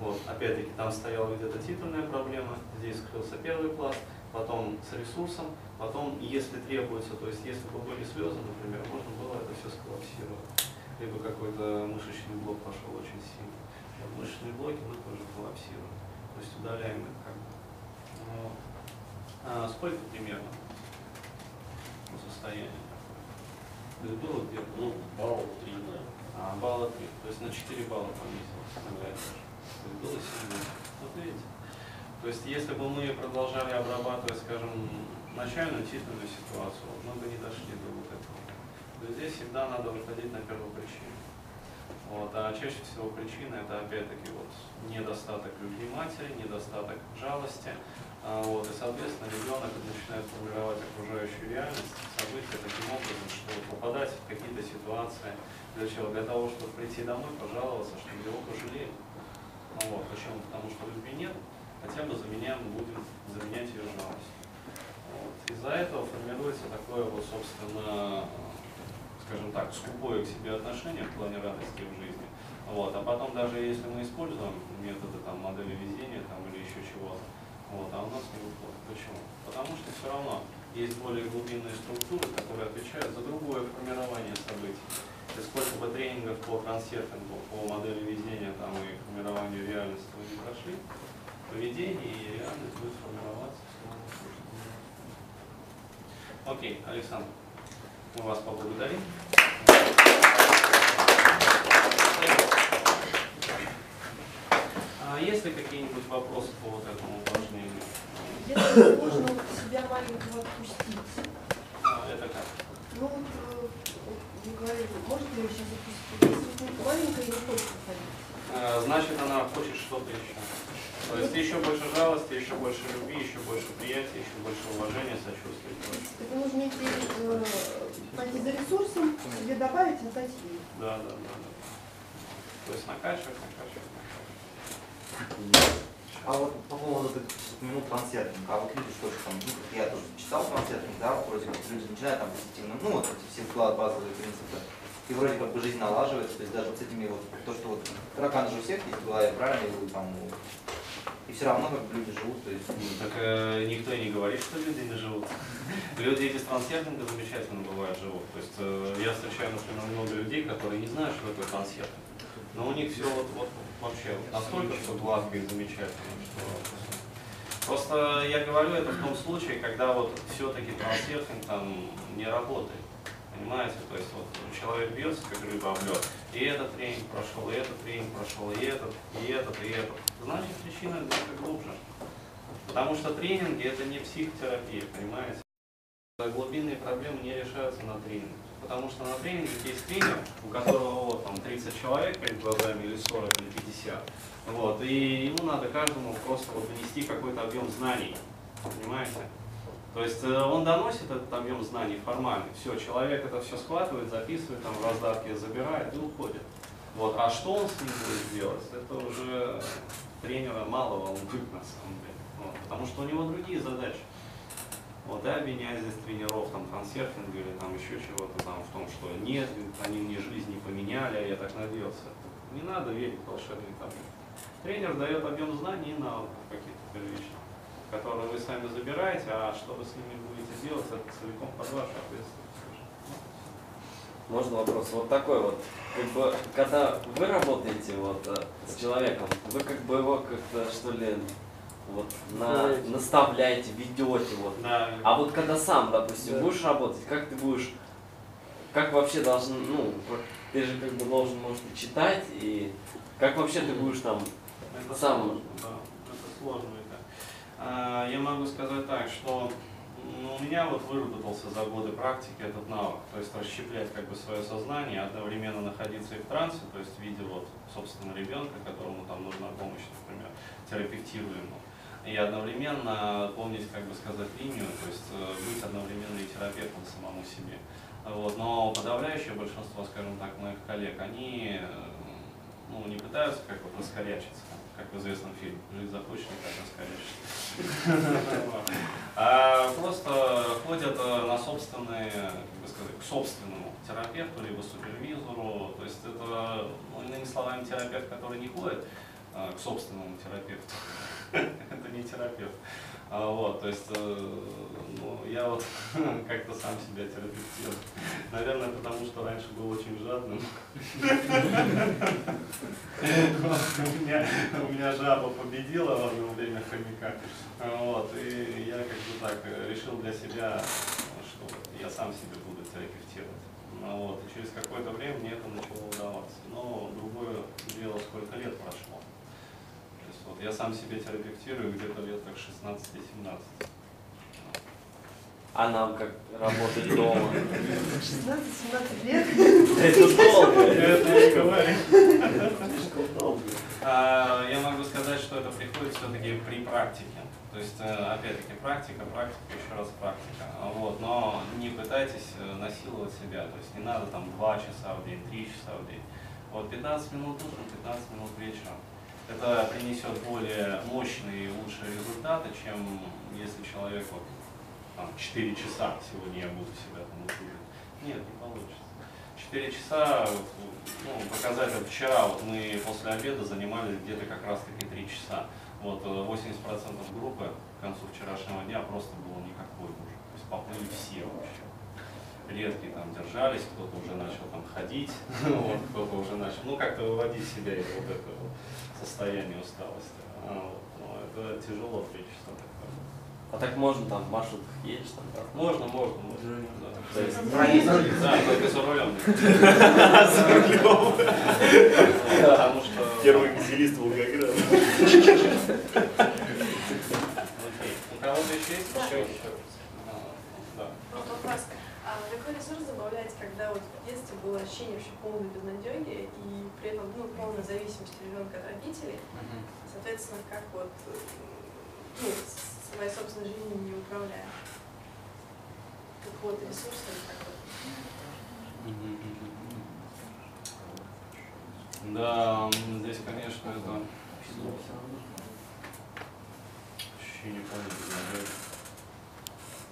вот, опять-таки там стояла где-то титульная проблема, здесь скрылся первый пласт, потом с ресурсом, потом, если требуется, то есть если бы были слезы, например, можно было это все сколлапсировать. Либо какой-то мышечный блок пошел очень сильно. Вот мышечные блоки мы тоже коллапсируем, то есть удаляем их как бы. Вот. А сколько примерно по состоянию? Есть было где-то, Ну, балл три, да. а, балла 3, то есть на 4 балла понизилось. То было 7 Вот видите. То есть если бы мы продолжали обрабатывать, скажем, начальную титульную ситуацию, мы бы не дошли до вот этого. То есть здесь всегда надо выходить на первопричину. Вот, а чаще всего причина это опять-таки вот недостаток любви матери, недостаток жалости. А, вот, и, соответственно, ребенок начинает формировать окружающую реальность, события таким образом, что попадать в какие-то ситуации, для чего? Для того, чтобы прийти домой, пожаловаться, что его пожалеют. Ну вот, почему? Потому что любви нет, хотя бы заменяем, будем заменять ее жалостью. Вот. Из-за этого формируется такое вот, собственно, скажем так, скупое к себе отношение в плане радости в жизни. Вот. А потом даже если мы используем методы там, модели везения там, или еще чего-то, вот, а у нас не выходит. Почему? Потому что все равно есть более глубинные структуры, которые отвечают за другое формирование событий. И сколько бы тренингов по трансерфингу, по модели везения там, и формированию реальности вы не прошли, поведение и реальность будет формироваться. Окей, Александр, мы вас поблагодарим. А есть ли какие-нибудь вопросы по вот этому упражнению? Если можно себя маленького отпустить. А, Это как? Ну вот, э, вы говорили, может ли сейчас отпустить? Если маленькая не хочет уходить. А, Значит, она хочет что-то еще. То есть еще больше жалости, еще больше любви, еще больше приятия, еще больше уважения, сочувствия. Так нужно идти, э, пойти за ресурсом, себе добавить, отдать ей. Да, да, да, да. То есть накачивать, накачивать, накачивать. А вот по поводу ты упомянул трансерфинг, а вот люди что же там, ну, как я тоже читал трансерфинг, да, вроде как люди начинают там позитивно, ну вот эти все базовые принципы, и вроде как бы жизнь налаживается, то есть даже вот с этими вот, то, что вот тараканы же у всех есть в голове, правильно, и там, и все равно как бы люди живут, то есть, Так э, никто и не говорит, что люди не живут. Люди без трансерфинга замечательно бывают живут. То есть э, я встречаю, например, много людей, которые не знают, что такое трансерфинг. Но у них все вот, вот вообще настолько все гладко и замечательно, что Просто я говорю это в том случае, когда вот все-таки трансерфинг там не работает. Понимаете? То есть вот человек бьется, как рыба об лед, и этот тренинг прошел, и этот тренинг прошел, и этот, и этот, и этот. Значит, причина где-то глубже. Потому что тренинги это не психотерапия, понимаете? Глубинные проблемы не решаются на тренинге. Потому что на тренинге есть тренер, у которого 30 человек перед глазами, или 40, или 50. Вот, и ему надо каждому просто вот донести какой-то объем знаний. Понимаете? То есть э, он доносит этот объем знаний формально. Все, человек это все схватывает, записывает, там в раздатке забирает и уходит. Вот. А что он с ним будет делать, это уже тренера мало волнует на самом деле. Вот. Потому что у него другие задачи. Вот, и обвинять здесь тренеров, там, трансерфинга или там еще чего-то там в том, что нет, они мне жизнь не поменяли, а я так надеялся. Не надо верить в волшебные таблетки. Тренер дает объем знаний и навыков каких-то первичных, которые вы сами забираете, а что вы с ними будете делать, это целиком под вашу ответственность. Можно вопрос вот такой вот. Как бы, когда вы работаете вот э, с человеком, вы как бы его как-то что ли вот на, наставляете, ведете вот. Да, А вот когда сам, допустим, Да. будешь работать, как ты будешь, как вообще должен, ну, ты же как бы должен, может, и читать, и как вообще ты будешь там, Это Сам. сложно, да, это сложно это. А, Я могу сказать так, что ну, у меня вот выработался за годы практики этот навык, то есть расщеплять как бы свое сознание, одновременно находиться и в трансе, то есть в виде вот собственно ребенка, которому там нужна помощь, например, терапевтируемому, и одновременно помнить, как бы сказать, линию, то есть э, быть одновременно и терапевтом самому себе. Вот. Но подавляющее большинство, скажем так, моих коллег, они э, ну, не пытаются как бы раскорячиться, как в известном фильме «Жить захочешь, никак раскорячишься». А просто ходят э, на собственные, как бы сказать, к собственному терапевту, либо супервизору. То есть это, ну, иными словами, терапевт, который не ходит к собственному терапевту. [LAUGHS] Это не терапевт. А, Вот, то есть, э, ну, я вот [LAUGHS] как-то сам себя терапевтирую. Наверное, потому что раньше был очень жадным. [LAUGHS] У меня, у меня жаба победила в одно время хомяка. А, Вот, и я как бы так э, решил для себя, что я сам себе буду терапевтировать. Ну, вот, и через какое-то время мне это начало удаваться. Но другое дело, сколько лет прошло. Вот я сам себе терапевтирую где-то лет так 16-17. А нам как работать дома? 16-17 лет. Это долго. [LAUGHS] Это долго. А, Я могу сказать, что это приходит все-таки при практике. То есть, э, опять-таки, практика, практика, еще раз практика. Вот. Но не пытайтесь э, насиловать себя. То есть не надо там 2 часа в день, 3 часа в день. Вот 15 минут утром, 15 минут вечером. Это принесет более мощные и лучшие результаты, чем если человек вот, там, 4 часа сегодня я буду себя там услужить. Нет, не получится. 4 часа, ну, показатель вчера, вот мы после обеда занимались где-то как раз таки 3 часа. Вот э, 80% группы к концу вчерашнего дня просто было никакой уже. То есть поплыли все вообще. Редкие там держались, кто-то уже начал там ходить, [LAUGHS] кто-то уже начал, ну, как-то выводить себя из вот этого состояния усталости. А, вот, ну, это тяжело 3 часа такое. А так можно там в маршрутках едешь там? да? Можно, можно, можно. да. То есть Проездом. Да, только за рулем. [LAUGHS] Потому что... Первый газелист Волгограда. Окей. У кого-то еще есть Да. еще? А, Да. Вот. А какой ресурс добавляете, когда вот в детстве было ощущение вообще полной безнадеги и при этом ну, полной зависимости ребенка от родителей? Соответственно, как вот э, ну, своей собственной жизнью не управляя? Какого-то ресурса или как вот? Да, здесь, конечно, это ощущение полной безнадеги.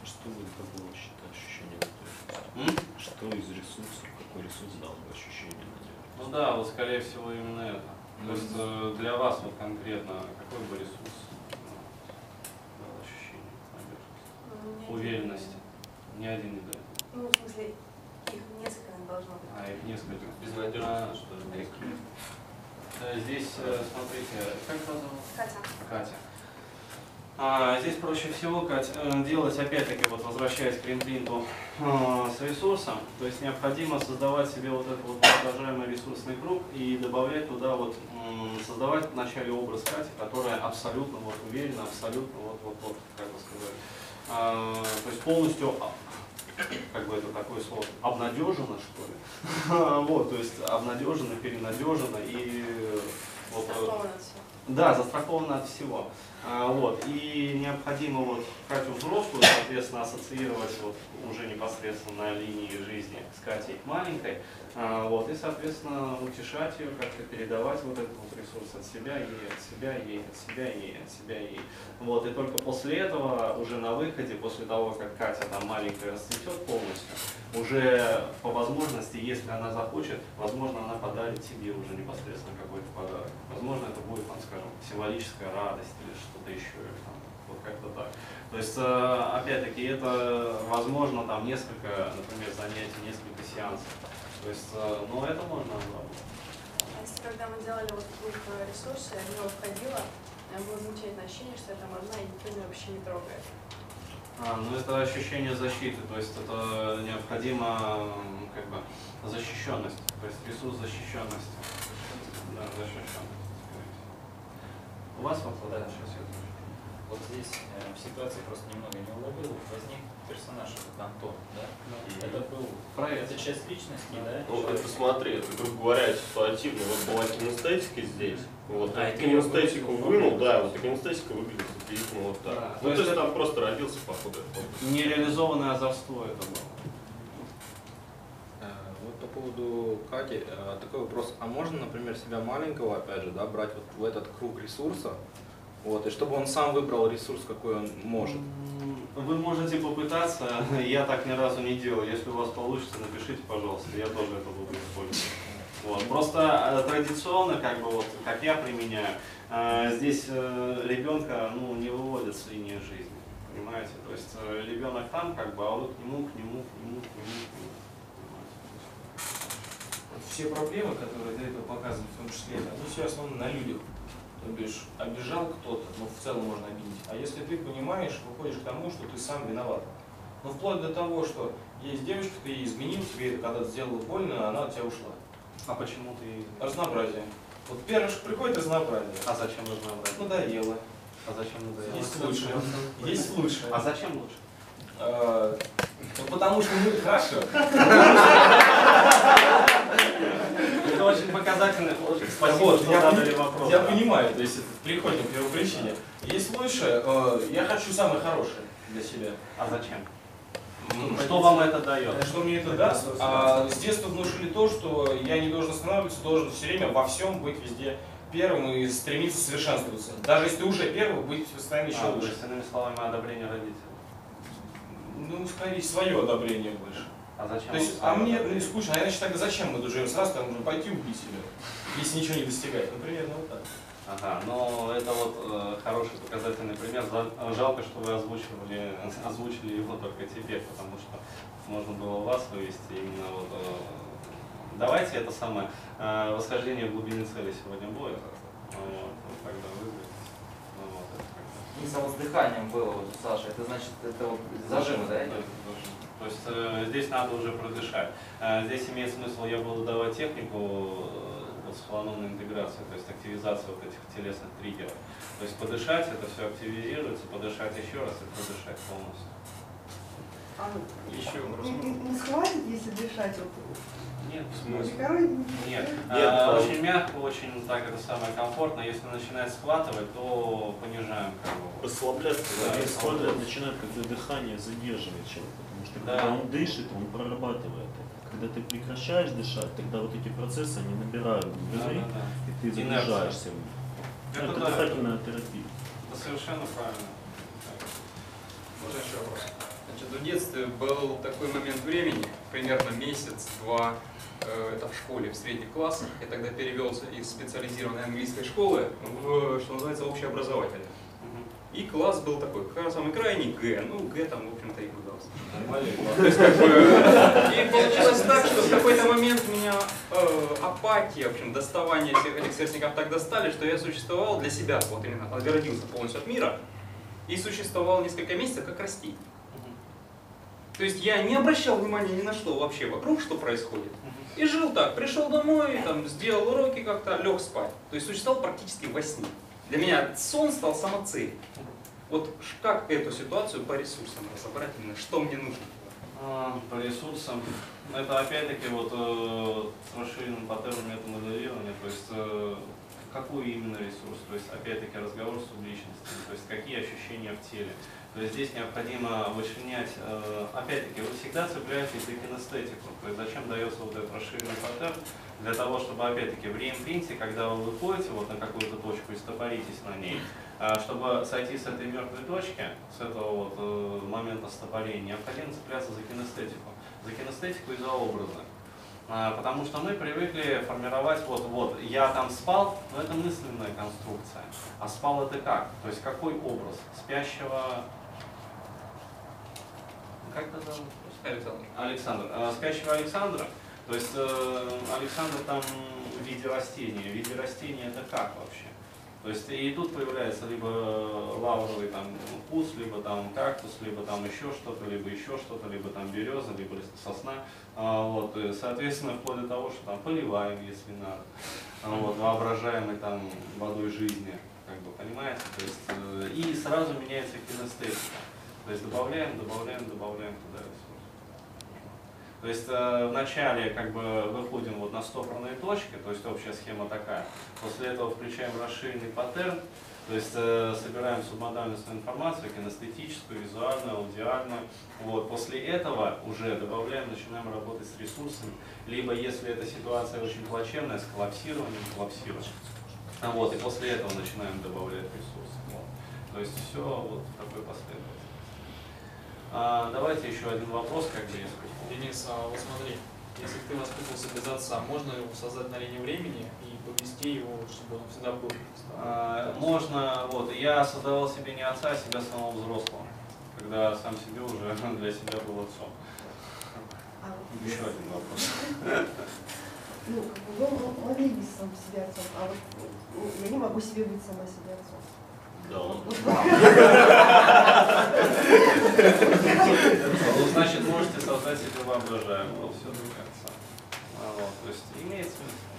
Что бы это было считать ощущение надежды? М? Что из ресурсов, какой ресурс дал бы ощущение надежды? Ну да, вот скорее всего именно это. То есть э, для вас вот конкретно какой бы ресурс э, дал ощущение надежды? Ну, не один. Уверенности. Ни один не дает. Ну, в смысле, их несколько должно быть. А их несколько. Безнадежно, что ли? Да, здесь, э, смотрите, как вас зовут? Катя. Катя. А, здесь проще всего, э, делать, опять-таки, вот возвращаясь к имплинту э, с ресурсом, то есть необходимо создавать себе вот этот вот воображаемый ресурсный круг и добавлять туда вот, м, создавать вначале образ Кати, которая абсолютно вот уверена, абсолютно вот, вот, вот, как бы сказать, а, то есть полностью, а, как бы это такое слово, обнадежена, что ли, [LAUGHS] вот, то есть обнадежена, перенадежена и вот, э, Страховано все. да, застраховано от всего. А, вот. И необходимо вот Катю взрослую, соответственно, ассоциировать вот уже непосредственно на линии жизни с Катей маленькой. А, вот. И, соответственно, утешать ее, как-то передавать вот этот вот ресурс от себя, ей, от себя, ей, от себя, ей, от себя, ей. Вот. И только после этого, уже на выходе, после того, как Катя там маленькая расцветет полностью, уже по возможности, если она захочет, возможно, она подарит тебе уже непосредственно какой-то подарок. Возможно, это будет, там, скажем, символическая радость или что-то еще, там, вот как-то так. То есть, э, опять-таки, это возможно там несколько, например, занятий, несколько сеансов. То есть, э, ну, это можно обработать. А если когда мы делали вот э, ресурсы, я в него входила, было замечательное ощущение, что я там одна и никто меня вообще не трогает. А, ну это ощущение защиты, то есть это необходимо как бы защищенность, то есть ресурс защищенности. Да, защищенность. У вас вопрос? Да, сейчас я Вот здесь э, в ситуации просто немного не уловил, возник персонаж, этот Антон, да? Это был, это часть личности, да? Ну, человека? это смотри, это, грубо говоря, ситуативно. Вот была кинестетика здесь, вот, А, кинестетику вынул, да, вот кинестетика выглядит приблизительно вот так. Да, ну, то то есть это- там просто родился, походу. Нереализованное озорство это было. Э, Вот по поводу Кати, э, такой вопрос. А можно, например, себя маленького, опять же, да, брать вот в этот круг ресурса, вот, и чтобы он сам выбрал ресурс, какой он может? Вы можете попытаться, [LAUGHS] я так ни разу не делал. Если у вас получится, напишите, пожалуйста, я тоже это буду использовать. Вот. Просто э, традиционно, как бы вот, как я применяю, э, здесь э, ребенка ну, не выводят с линии жизни. Понимаете? То есть ребенок там, как бы, а вы к нему, к нему, к нему, к нему, к нему. Понимаете? Вот все проблемы, которые до этого показывали, в том числе, они все основаны на людях. То бишь, обижал кто-то, ну в целом можно обидеть. А если ты понимаешь, выходишь к тому, что ты сам виноват. Ну вплоть до того, что есть девушка, ты ей изменил, тебе это когда-то сделала больно, она от тебя ушла. А почему ты... Разнообразие. Вот первое, что приходит разнообразие. А зачем разнообразие? Надоело. А зачем надоело? Есть лучше. Есть лучше. А зачем лучше? А, ну, потому что мы хорошо. [LAUGHS] Очень показательно. Очень Спасибо, что я, задали вопрос. я понимаю, то есть приходим к первопричине. Есть лучше, э, я хочу самое хорошее для себя. А зачем? М, Что вам это дает? Что мне это даст? А, с детства внушили то, что я не должен останавливаться, должен все время во всем быть везде первым и стремиться совершенствоваться. Даже если ты уже первый, быть постоянно еще А, то лучше. есть, иными словами, одобрение родителей. Ну, скорее, свое одобрение больше. А зачем? То есть, а мне ну, скучно, а иначе тогда зачем мы тут живем? Сразу там нужно пойти убить себя, если ничего не достигать. Ну, примерно вот так. Ага, ну это вот э, хороший показательный пример. За- Жалко, что вы озвучивали, [LAUGHS] озвучили его только теперь, потому что можно было вас вывести именно вот. э, давайте это самое э, восхождение в глубине цели сегодня будет. Вот, вот тогда выберите. Ну, вот, это. И само с дыханием было вот у Саши. Это значит, это вот зажимы, да? Да, идет? То есть э, здесь надо уже продышать. Э, здесь имеет смысл, я буду давать технику э, вот, с холономной интеграцией, то есть активизация вот этих телесных триггеров. То есть подышать, это все активизируется, подышать еще раз и продышать полностью. А Еще вопрос. не, не- схватит, если дышать? Вот, Нет, короче, Нет, Нет, Э, там- очень мягко, очень так это самое комфортно. Если начинает схватывать, то понижаем как бы. Расслабляться, Да, да. Расслаблять начинает, когда дыхание задерживает человека, потому что Да. когда он дышит, он прорабатывает это. Когда ты прекращаешь дышать, тогда вот эти процессы, они набирают глубины, Да-да-да. и ты загружаешься в них. Это Это, да, дыхательная терапия. Это совершенно правильно. Можно еще вопрос? Значит, в детстве был такой момент времени, примерно месяц-два, э, это в школе, в средних классах. Я тогда перевелся из специализированной английской школы в, что называется, общеобразовательную. И класс был такой, как самый крайний Г, ну Г там, в общем-то, и выдался. То есть, как бы, [LAUGHS] и получилось так, что в какой-то момент меня э, апатия, в общем, доставание всех этих сверстников так достали, что я существовал для себя, вот именно, отгородился полностью от мира, и существовал несколько месяцев как растение. То есть я не обращал внимания ни на что вообще вокруг, что происходит. И жил так, пришел домой, там, сделал уроки как-то, лег спать. То есть существовал практически во сне. Для меня сон стал самоцелью. Вот как эту ситуацию по ресурсам разобрать именно, что мне нужно? А, По ресурсам. Это опять-таки вот э, с расширенным паттерном метамоделирования, то есть э, какой именно ресурс, то есть опять-таки разговор с субличностью, то есть какие ощущения в теле. То есть здесь необходимо вычленять, э, опять-таки, вы всегда цепляетесь за кинестетику, то есть зачем дается вот этот расширенный паттерн, для того, чтобы опять-таки в реимпринте, когда вы выходите вот на какую-то точку и стопоритесь на ней, а, чтобы сойти с этой мертвой точки, с этого вот э, момента стопорения, необходимо цепляться за кинестетику. За кинестетику и за образы. А, Потому что мы привыкли формировать вот, вот, я там спал, но это мысленная конструкция. А спал это как? То есть какой образ? Спящего... Как это зовут? Александр. Александр. А, Спящего Александра. То есть э, Александр там в виде растения. В виде растения это как вообще? То есть и тут появляется либо лавровый там куст, либо там кактус, либо там еще что-то, либо еще что-то, либо там береза, либо сосна. А, вот, и, соответственно, вплоть до того, что там поливаем, если надо. А, вот, воображаемой там водой жизни, как бы, понимаете? То есть, э, и сразу меняется кинестетика. То есть добавляем, добавляем, добавляем туда ресурс. То есть э, вначале как бы выходим вот на стопорные точки, то есть общая схема такая. После этого включаем расширенный паттерн, то есть э, собираем субмодальностную информацию, кинестетическую, визуальную, аудиальную. Вот. После этого уже добавляем, начинаем работать с ресурсами. Либо если эта ситуация очень плачевная, с коллапсированием, коллапсируем. А Вот, и после этого начинаем добавлять ресурсы. Вот. То есть все вот в такой последовательности. А, давайте еще один вопрос, как бы, если Денис, а вот смотри, если ты воспитывался без отца, можно его создать на линии времени и повести его, чтобы он всегда был? А, Можно, вот, я создавал себе не отца, а себя самого взрослого, когда сам себе уже [LAUGHS] для себя был отцом. А вот Еще один вопрос. Ну, как бы вы могли быть сам себе отцом, а вот ну, я не могу себе быть сама себе отцом. Да, он. Ну, значит, можете создать себе воображаемого все-таки отца. А, вот, то есть имеет смысл.